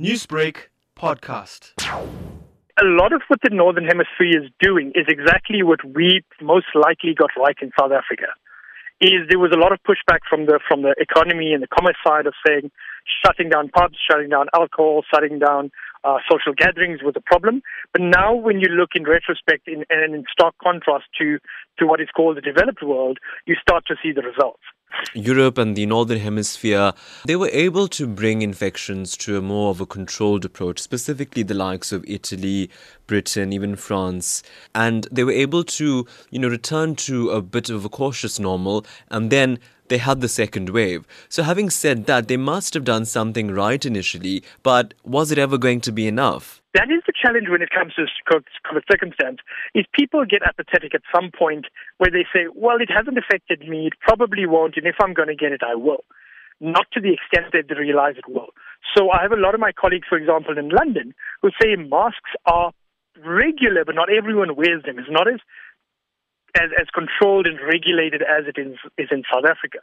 Newsbreak podcast. A lot of what the Northern Hemisphere is doing is exactly what we most likely got right in South Africa. Is there was a lot of pushback from the from the economy and the commerce side of saying shutting down pubs, shutting down alcohol, shutting down uh, social gatherings was a problem. But now, when you look in retrospect in, and in stark contrast to to what is called the developed world, you start to see the results. Europe and the Northern Hemisphere, they were able to bring infections to a more of a controlled approach, specifically the likes of Italy, Britain, even France. And they were able to, you know, return to a bit of a cautious normal and then they had the second wave. So, having said that, they must have done something right initially, but was it ever going to be enough? That is the challenge when it comes to COVID circumstance, is people get apathetic at some point where they say, well, it hasn't affected me, it probably won't, and if I'm going to get it, I will. Not to the extent that they realize it will. So I have a lot of my colleagues, for example, in London, who say masks are regular, but not everyone wears them. It's not as as, as controlled and regulated as it is, is in South Africa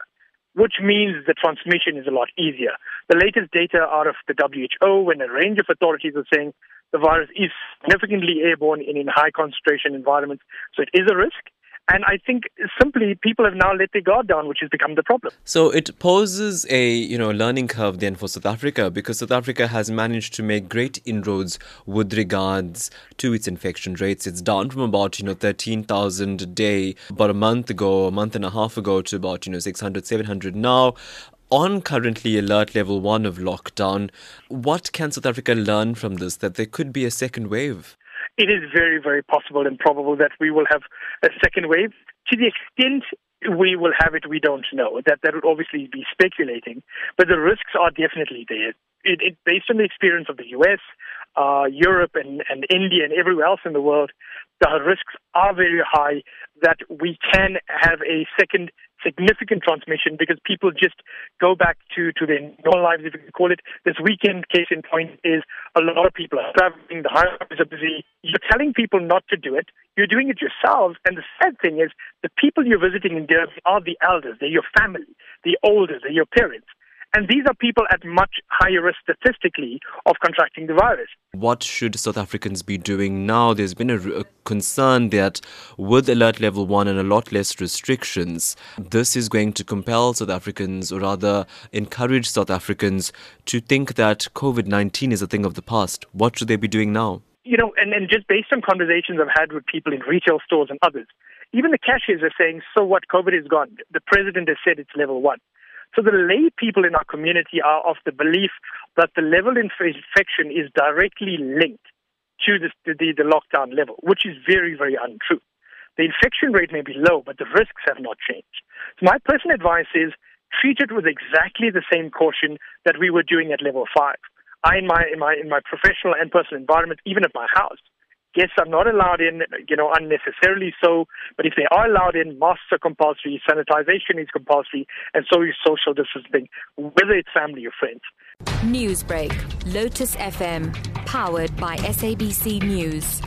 which means the transmission is a lot easier. The latest data out of the WHO and a range of authorities are saying the virus is significantly airborne in, in high concentration environments. So it is a risk. And I think simply people have now let their guard down, which has become the problem. So it poses a you know learning curve then for South Africa because South Africa has managed to make great inroads with regards to its infection rates. It's down from about you know thirteen thousand a day about a month ago, a month and a half ago, to about you know 600, 700 now on currently alert level one of lockdown. What can South Africa learn from this that there could be a second wave? It is very, very possible and probable that we will have a second wave. To the extent we will have it, we don't know. That that would obviously be speculating, but the risks are definitely there. It, it, based on the experience of the U.S., uh, Europe, and, and India, and everywhere else in the world, the risks are very high that we can have a second significant transmission because people just go back to, to their normal lives, if you can call it. This weekend case in point is a lot of people are traveling, the highways are busy. You're telling people not to do it. You're doing it yourselves. And the sad thing is the people you're visiting in Durban are the elders. They're your family, the older, they're your parents. And these are people at much higher risk statistically of contracting the virus. What should South Africans be doing now? There's been a, a, concern that with alert level one and a lot less restrictions, this is going to compel South Africans, or rather encourage South Africans, to think that COVID 19 is a thing of the past. What should they be doing now? You know, and, and just based on conversations I've had with people in retail stores and others, even the cashiers are saying, so what, COVID is gone. The president has said it's level one. So the lay people in our community are of the belief that the level of infection is directly linked to the, the, the lockdown level, which is very, very untrue. The infection rate may be low, but the risks have not changed. So my personal advice is treat it with exactly the same caution that we were doing at level five. I, in my, in my, in my professional and personal environment, even at my house, Guests are not allowed in, you know, unnecessarily so. But if they are allowed in, masks are compulsory, sanitization is compulsory, and so is social distancing, whether it's family or friends. Newsbreak, Lotus FM, powered by SABC News.